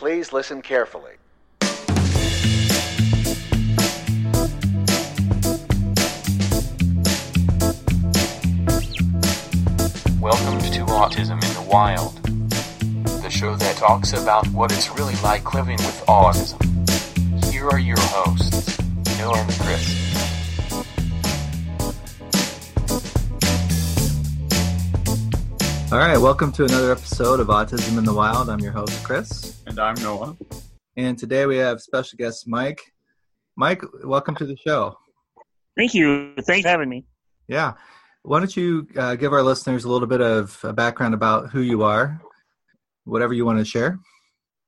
Please listen carefully. Welcome to Autism in the Wild, the show that talks about what it's really like living with autism. Here are your hosts, Noah and Chris. All right, welcome to another episode of Autism in the Wild. I'm your host, Chris. I'm Noah. And today we have special guest Mike. Mike, welcome to the show. Thank you. Thanks for having me. Yeah. Why don't you uh, give our listeners a little bit of a background about who you are, whatever you want to share?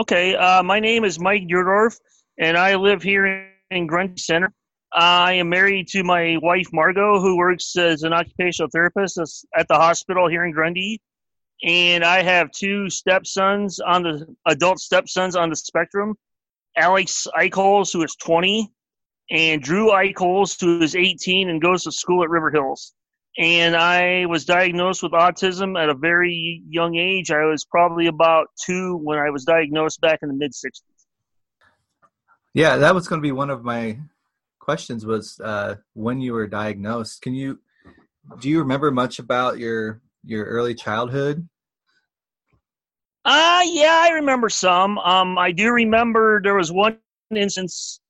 Okay. Uh, my name is Mike Durdorf, and I live here in Grundy Center. I am married to my wife, Margot, who works as an occupational therapist at the hospital here in Grundy. And I have two stepsons on the adult stepsons on the spectrum Alex Eichholz, who is 20, and Drew Eichholz, who is 18 and goes to school at River Hills. And I was diagnosed with autism at a very young age. I was probably about two when I was diagnosed back in the mid 60s. Yeah, that was going to be one of my questions was uh, when you were diagnosed. Can you do you remember much about your your early childhood? Uh yeah, I remember some. Um, I do remember there was one instance.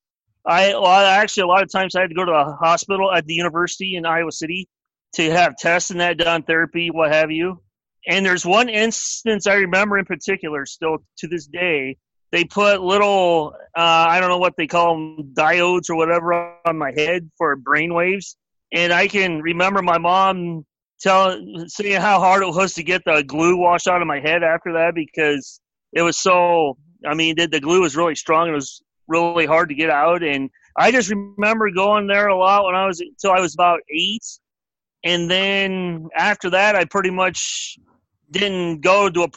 I well, actually a lot of times I had to go to the hospital at the university in Iowa City to have tests and that done, therapy, what have you. And there's one instance I remember in particular, still to this day. They put little, uh, I don't know what they call them, diodes or whatever on my head for brain waves. And I can remember my mom telling, saying how hard it was to get the glue washed out of my head after that because it was so, I mean, the, the glue was really strong. It was really hard to get out. And I just remember going there a lot when I was, until I was about eight and then after that, I pretty much didn't go to a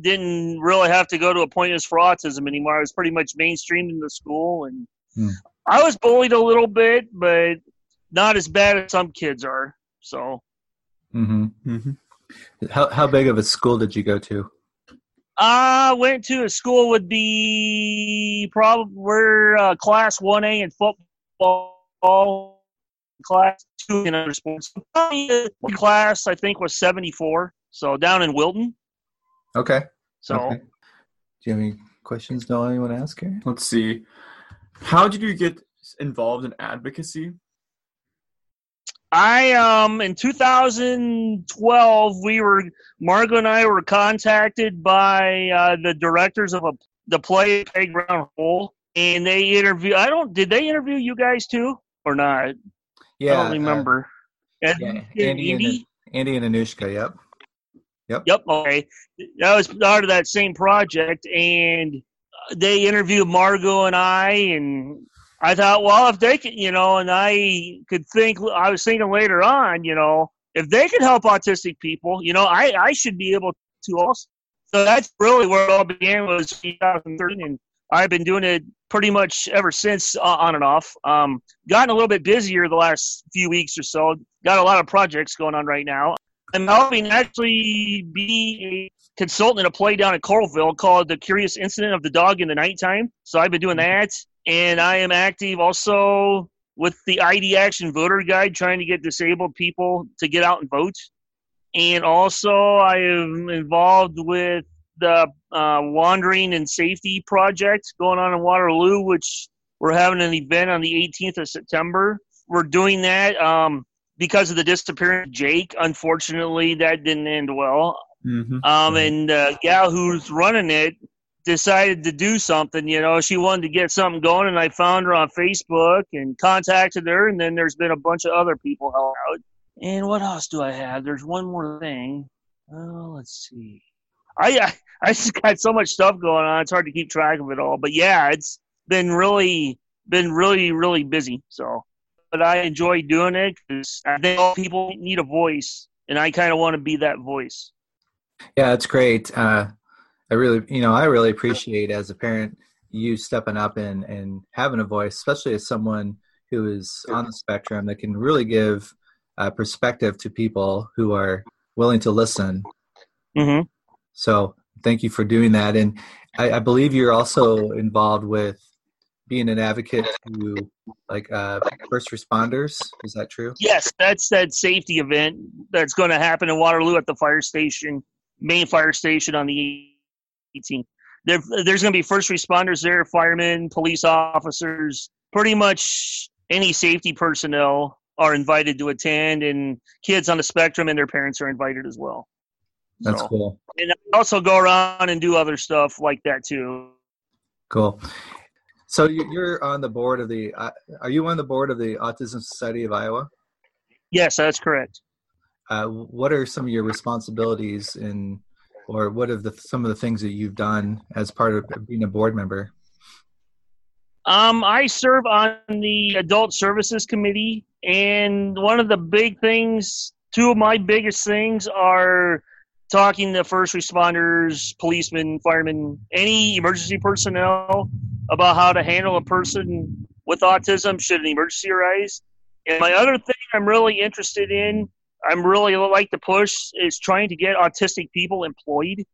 didn't really have to go to appointments for autism anymore. I was pretty much mainstreamed in the school, and hmm. I was bullied a little bit, but not as bad as some kids are. So, mm-hmm. Mm-hmm. how how big of a school did you go to? I went to a school would be probably we're uh, class one A in football class two in other sports. Class I think was seventy four. So down in Wilton. Okay. So, okay. do you have any questions? No, anyone ask here? Let's see. How did you get involved in advocacy? I um in 2012 we were Margot and I were contacted by uh, the directors of a the play playground hole and they interview I don't did they interview you guys too or not? Yeah, I don't remember. Uh, yeah, Andy, Andy, and, Andy and Anushka. Yep. Yep. Yep. Okay. That was part of that same project, and they interviewed Margot and I, and I thought, well, if they could, you know, and I could think, I was thinking later on, you know, if they could help autistic people, you know, I I should be able to also. So that's really where it all began was 2013, and I've been doing it pretty much ever since, uh, on and off. Um, gotten a little bit busier the last few weeks or so. Got a lot of projects going on right now. I'm helping actually be a consultant in a play down in Coralville called The Curious Incident of the Dog in the Nighttime. So I've been doing that. And I am active also with the ID Action Voter Guide, trying to get disabled people to get out and vote. And also, I am involved with the uh, Wandering and Safety Project going on in Waterloo, which we're having an event on the 18th of September. We're doing that um, because of the disappearance of Jake. Unfortunately, that didn't end well. Mm-hmm. Um, and the gal who's running it decided to do something. You know, she wanted to get something going, and I found her on Facebook and contacted her. And then there's been a bunch of other people out. And what else do I have? There's one more thing. Oh, let's see. I I just got so much stuff going on. It's hard to keep track of it all. But yeah, it's been really been really really busy. So, but I enjoy doing it because I think all people need a voice, and I kind of want to be that voice. Yeah, that's great. Uh, I really, you know, I really appreciate as a parent you stepping up and and having a voice, especially as someone who is on the spectrum that can really give uh, perspective to people who are willing to listen. Mm-hmm. So thank you for doing that. And I, I believe you're also involved with being an advocate to like uh, first responders. Is that true? Yes, that's that safety event that's going to happen in Waterloo at the fire station, main fire station on the 18th. There, there's going to be first responders there, firemen, police officers, pretty much any safety personnel are invited to attend, and kids on the spectrum and their parents are invited as well. That's So- cool. And I also go around and do other stuff like that too. Cool. So you- you're on the board of the. Uh, are you on the board of the Autism Society of Iowa? Yes, that's correct. Uh, what are some of your responsibilities in, or what are the some of the things that you've done as part of being a board member? Um, I serve on the Adult Services Committee, and one of the big things, two of my biggest things, are talking to first responders, policemen, firemen, any emergency personnel about how to handle a person with autism should an emergency arise. And my other thing I'm really interested in, I'm really like to push, is trying to get autistic people employed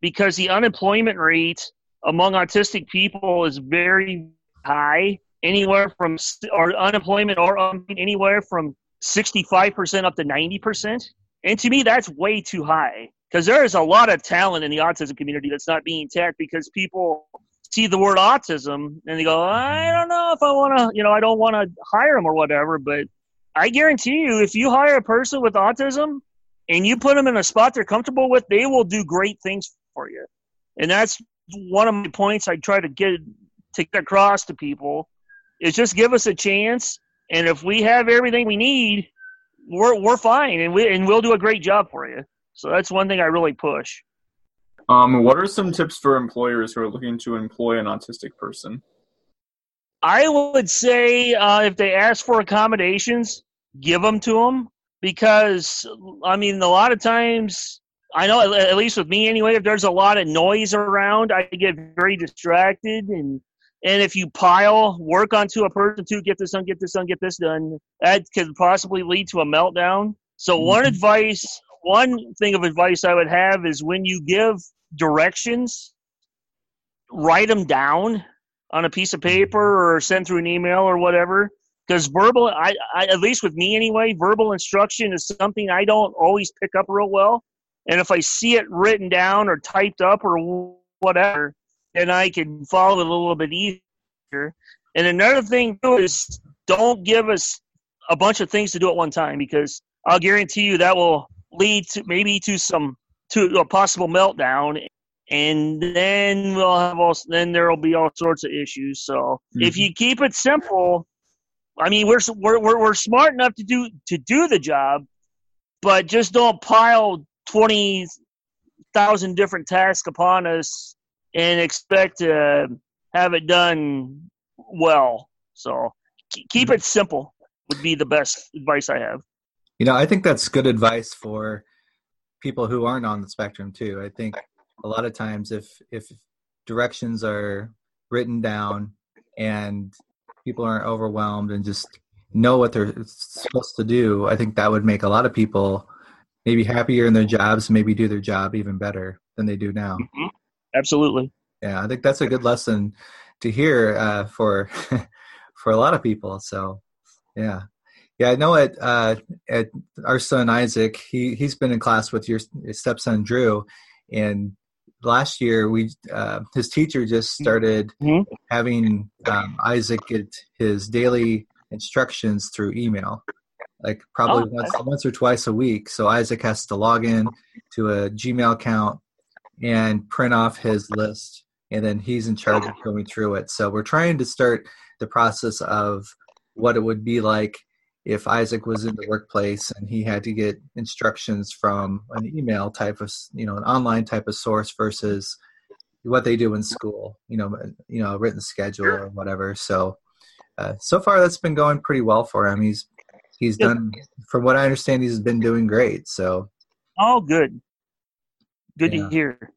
because the unemployment rate among autistic people is very high, anywhere from or unemployment or um, anywhere from 65% up to 90%. And to me, that's way too high because there is a lot of talent in the autism community that's not being tapped because people see the word autism and they go, I don't know if I want to, you know, I don't want to hire them or whatever. But I guarantee you, if you hire a person with autism and you put them in a spot they're comfortable with, they will do great things for you. And that's one of my points I try to get to get across to people is just give us a chance, and if we have everything we need, we're we're fine, and we and we'll do a great job for you. So that's one thing I really push. Um, what are some tips for employers who are looking to employ an autistic person? I would say uh, if they ask for accommodations, give them to them because I mean a lot of times I know at least with me anyway. If there's a lot of noise around, I get very distracted and. And if you pile work onto a person to get this done, get this done, get this done, that could possibly lead to a meltdown. So one Mhm. advice, one thing of advice I would have is when you give directions, write them down on a piece of paper or send through an email or whatever. Because verbal, I, I at least with me anyway, verbal instruction is something I don't always pick up real well. And if I see it written down or typed up or whatever, then I can follow it a little bit easier. And another thing too is don't give us a bunch of things to do at one time because I'll guarantee you that will lead to maybe to some to a possible meltdown and then we'll have all then there will be all sorts of issues so if Mm-hmm. you keep it simple i mean we're, we're we're we're smart enough to do to do the job but just don't pile 20,000 different tasks upon us and expect to have it done well so keep it simple would be the best advice i have You know, I think that's good advice for people who aren't on the spectrum too. I think a lot of times if if directions are written down and people aren't overwhelmed and just know what they're supposed to do, I think that would make a lot of people maybe happier in their jobs, maybe do their job even better than they do now. absolutely Yeah, I think that's a good lesson to hear uh, for for a lot of people. So, yeah, yeah. I know at uh, at our son Isaac, he he's been in class with your stepson Drew, and last year we uh, his teacher just started Mhm. having um, Isaac get his daily instructions through email, like probably Oh, once once or twice a week. So Isaac has to log in to a Gmail account and print off his list and then he's in charge of going through it so we're trying to start the process of what it would be like if isaac was in the workplace and he had to get instructions from an email type of you know an online type of source versus what they do in school you know you know a written schedule or whatever. So uh, so far that's been going pretty well for him. He's he's Yep. done from what i understand he's been doing great so. All good. Good Yeah. to hear.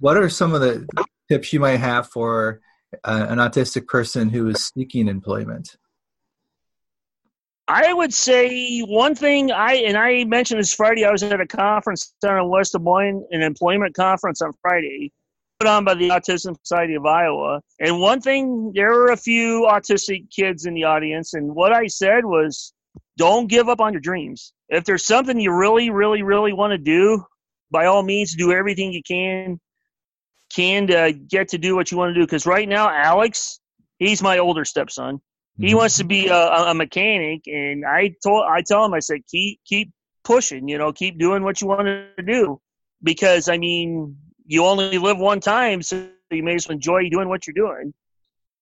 What are some of the tips you might have for uh, an autistic person who is seeking employment I would say one thing I and I mentioned this Friday. I was at a conference down in West Des Moines, an employment conference on Friday, put on by the Autism Society of Iowa. And one thing, there were a few autistic kids in the audience, and what I said was, don't give up on your dreams. If there's something you really, really, really want to do, by all means, do everything you can can to get to do what you want to do. Because right now, Alex, he's my older stepson. He mm-hmm. wants to be a, a mechanic, and I told I tell him I said keep keep pushing, you know, keep doing what you want to do, because I mean you only live one time, so you may as well enjoy doing what you're doing.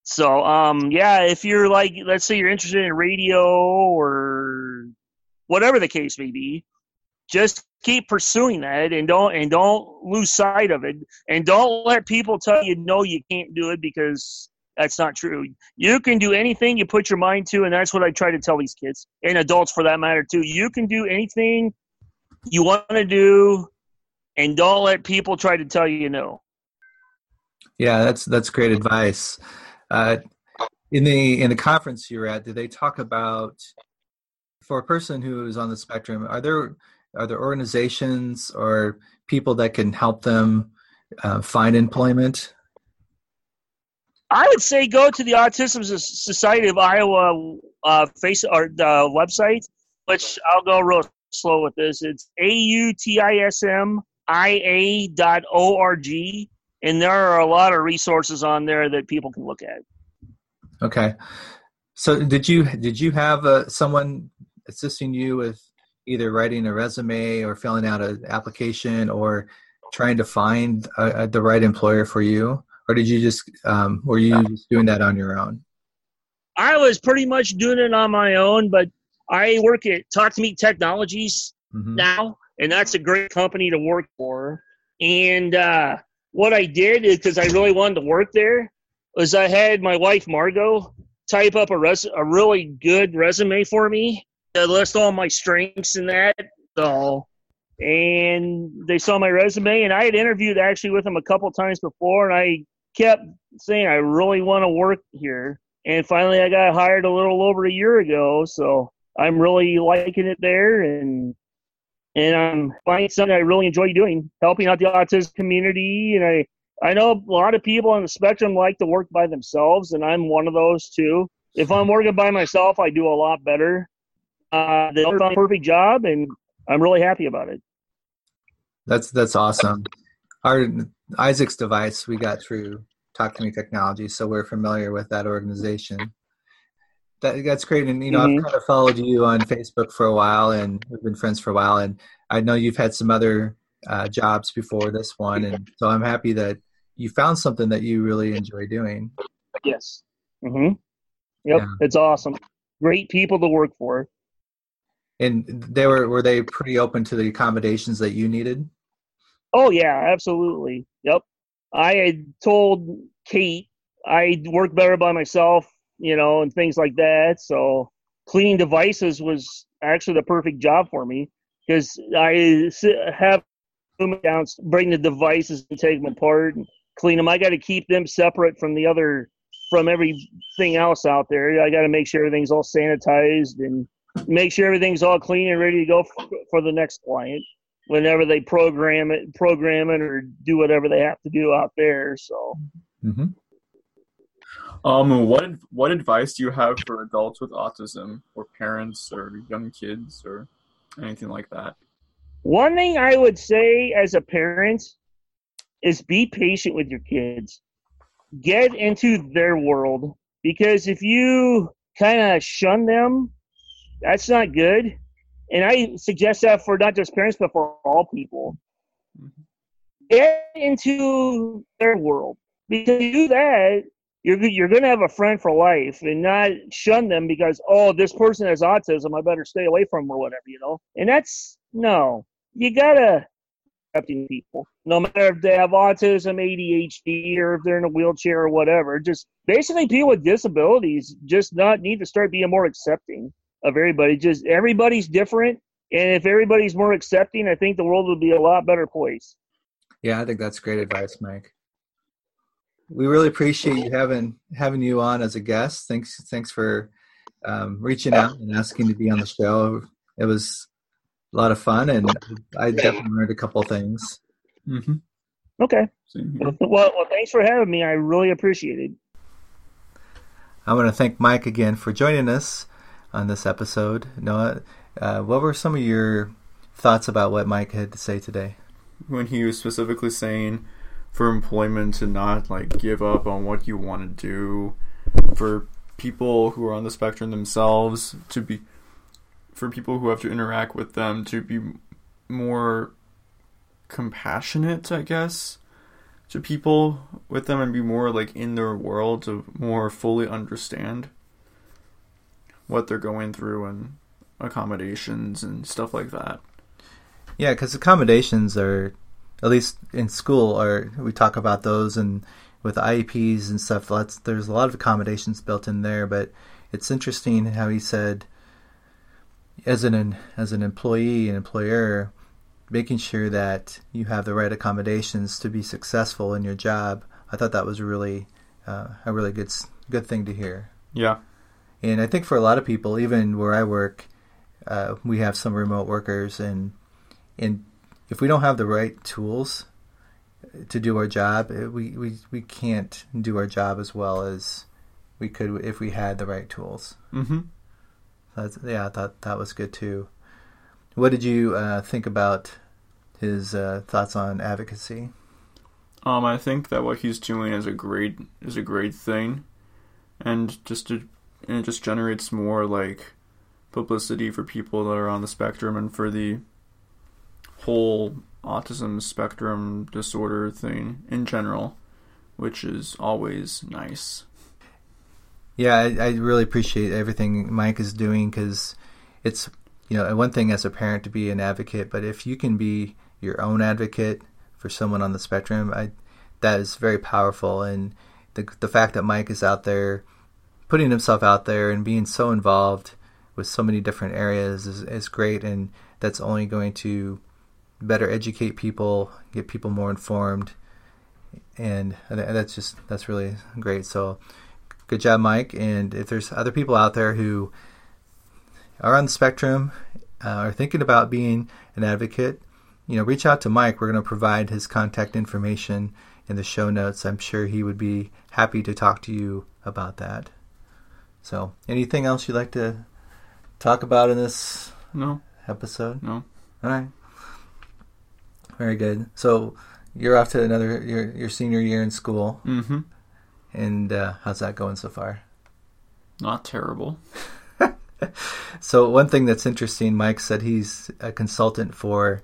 So, um, yeah, if you're like, let's say you're interested in radio or whatever the case may be, just keep pursuing that and don't and don't lose sight of it and don't let people tell you no you can't do it because that's not true you can do anything you put your mind to and that's what i try to tell these kids and adults for that matter too you can do anything you want to do and don't let people try to tell you no. Yeah, that's that's great advice. Uh, in the in the conference you're at, did they talk about for a person who is on the spectrum? Are there are there organizations or people that can help them uh, find employment? I would say go to the Autism Society of Iowa uh, face or the website, which I'll go real slow with this. It's a u t i s m ia.org, and there are a lot of resources on there that people can look at. Okay. So did you did you have uh, someone assisting you with either writing a resume or filling out an application or trying to find uh, the right employer for you, or did you just um, were you just doing that on your own? I was pretty much doing it on my own, but I work at Talk to Me Technologies mm-hmm. now, and that's a great company to work for. And uh, what I did is because I really wanted to work there, was I had my wife Margot type up a res- a really good resume for me that list all my strengths and that. So, and they saw my resume, and I had interviewed actually with them a couple times before, and I kept saying I really want to work here. And finally, I got hired a little over a year ago, so I'm really liking it there, and and I'm finding something I really enjoy doing, helping out the autism community. And I, I know a lot of people on the spectrum like to work by themselves, and I'm one of those too. If I'm working by myself, I do a lot better. Uh, they found a perfect job, and I'm really happy about it. That's that's awesome. Our Isaac's device we got through Talk to Me Technology, so we're familiar with that organization that, that's great. And you know, mm-hmm. I've kind of followed you on Facebook for a while, and we've been friends for a while. And I know you've had some other uh, jobs before this one, and so I'm happy that you found something that you really enjoy doing. Yes. Mm-hmm. Yep. Yeah. It's awesome. Great people to work for. And they were were they pretty open to the accommodations that you needed? Oh yeah, absolutely. Yep. I had told Kate I work better by myself you know, and things like that. So cleaning devices was actually the perfect job for me because I have them down, bring the devices and take them apart and clean them. I got to keep them separate from the other, from everything else out there. I got to make sure everything's all sanitized and make sure everything's all clean and ready to go for, for the next client whenever they program it, program it, or do whatever they have to do out there. So. Mm-hmm. Um, what what advice do you have for adults with autism, or parents, or young kids, or anything like that? One thing I would say as a parent is be patient with your kids. Get into their world because if you kind of shun them, that's not good. And I suggest that for not just parents, but for all people. Mm-hmm. Get into their world. Because you do that, you're you're going to have a friend for life and not shun them because oh this person has autism I better stay away from them or whatever you know? And that's no. You gotta accepting people. No matter if they have autism ADHD or if they're in a wheelchair or whatever just basically people with disabilities just not need to start being more accepting of everybody just everybody's different and if everybody's more accepting I think the world would be a lot better place yeah I think that's great advice Mike we really appreciate you having having you on as a guest. Thanks thanks for um, reaching out and asking to be on the show. It was a lot of fun, and I definitely learned a couple things. Mm-hmm. Okay. Well, well, thanks for having me. I really appreciate it. I want to thank Mike again for joining us on this episode. Noah, uh, what were some of your thoughts about what Mike had to say today? When he was specifically saying for employment to not like give up on what you want to do, for people who are on the spectrum themselves to be, for people who have to interact with them to be more compassionate, I guess, to people with them and be more like in their world to more fully understand what they're going through and accommodations and stuff like that. Yeah, because accommodations are, at least in school, are we talk about those and with IEPs and stuff. That's, there's a lot of accommodations built in there, but it's interesting how he said, as an as an employee and employer, making sure that you have the right accommodations to be successful in your job. I thought that was really uh, a really good good thing to hear. Yeah. And I think for a lot of people, even where I work, uh, we have some remote workers, and and if we don't have the right tools to do our job, we, we, we can't do our job as well as we could if we had the right tools. Mm-hmm. That's, yeah, I thought that was good too. What did you uh, think about his uh, thoughts on advocacy? Um, I think that what he's doing is a great is a great thing, and just to, and it just generates more like publicity for people that are on the spectrum and for the whole autism spectrum disorder thing in general, which is always nice. Yeah, I, I really appreciate everything Mike is doing because it's you know one thing as a parent to be an advocate, but if you can be your own advocate for someone on the spectrum, I that is very powerful. And the the fact that Mike is out there putting himself out there and being so involved with so many different areas is, is great, and that's only going to better educate people, get people more informed, and that's just that's really great. So, good job, Mike. And if there's other people out there who are on the spectrum, uh, are thinking about being an advocate, you know, reach out to Mike. We're going to provide his contact information in the show notes. I'm sure he would be happy to talk to you about that. So, anything else you'd like to talk about in this No, episode? no. All right. Very good. So you're off to another your your senior year in school, Mm-hmm. and uh, how's that going so far? Not terrible. So one thing that's interesting, Mike said he's a consultant for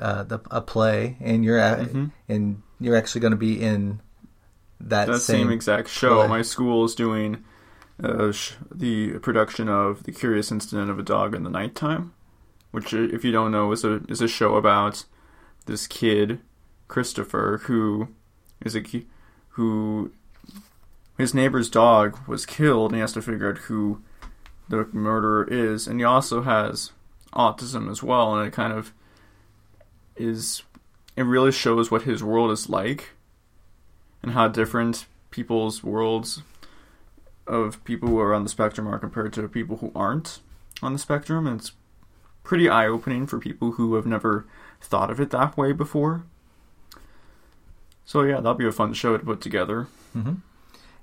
uh, the a play, and you're at, Mhm. and you're actually going to be in that, that same, same, exact show. play. My school is doing uh, sh- the production of the Curious Incident of a Dog in the Nighttime, which, uh, if you don't know, is a is a show about this kid Christopher who is a who his neighbor's dog was killed, and he has to figure out who the murderer is, and he also has autism as well, and it kind of is it really shows what his world is like and how different people's worlds of people who are on the spectrum are compared to people who aren't on the spectrum. And it's pretty eye opening for people who have never thought of it that way before. So, yeah, that'll be a fun show to put together. hmm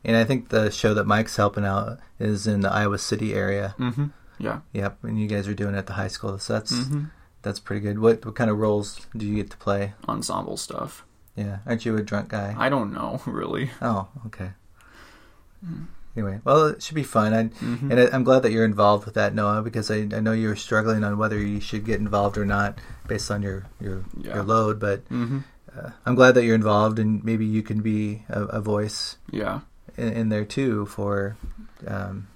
And I think the show that Mike's helping out is in the Iowa City area. Mm-hmm. Yeah. Yep, and you guys are doing it at the high school, so that's Mm-hmm. that's pretty good. What what kind of roles do you get to play? Ensemble stuff. Yeah, aren't you a drunk guy? I don't know, really. Oh, okay. Anyway, well, it should be fun. I, Mhm. And I, I'm glad that you're involved with that, Noah, because I, I know you're struggling on whether you should get involved or not based on your your, Yeah. your load. But Mm-hmm. uh, I'm glad that you're involved, and maybe you can be a, a voice Yeah. in, in there too for um,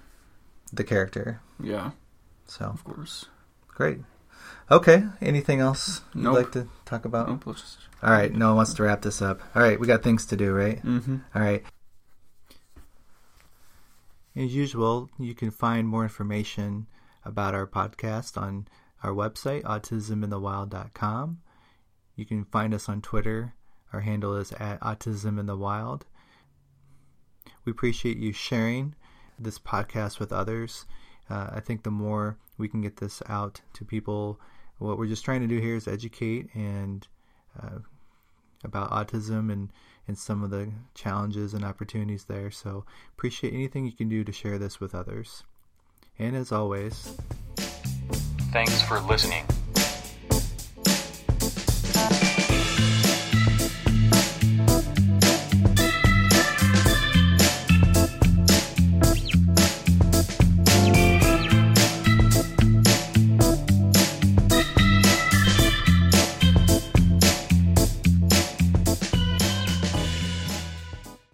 the character. Yeah, So of course. great. Okay. Anything else you'd Nope. like to talk about? Nope, All right. Noah wants to wrap this up. All right. We got things to do, right? Mhm. All right. As usual, you can find more information about our podcast on our website, autisminthewild.com. You can find us on Twitter. Our handle is at autisminthewild. We appreciate you sharing this podcast with others uh, I think the more we can get this out to people, what we're just trying to do here is educate and uh, about autism and and some of the challenges and opportunities there. So appreciate anything you can do to share this with others. And as always, Thanks for listening.